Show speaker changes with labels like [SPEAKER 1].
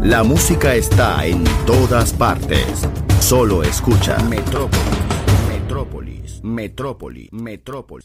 [SPEAKER 1] La música está en todas partes. Solo escucha Metrópolis, Metrópolis, Metrópolis, Metrópolis.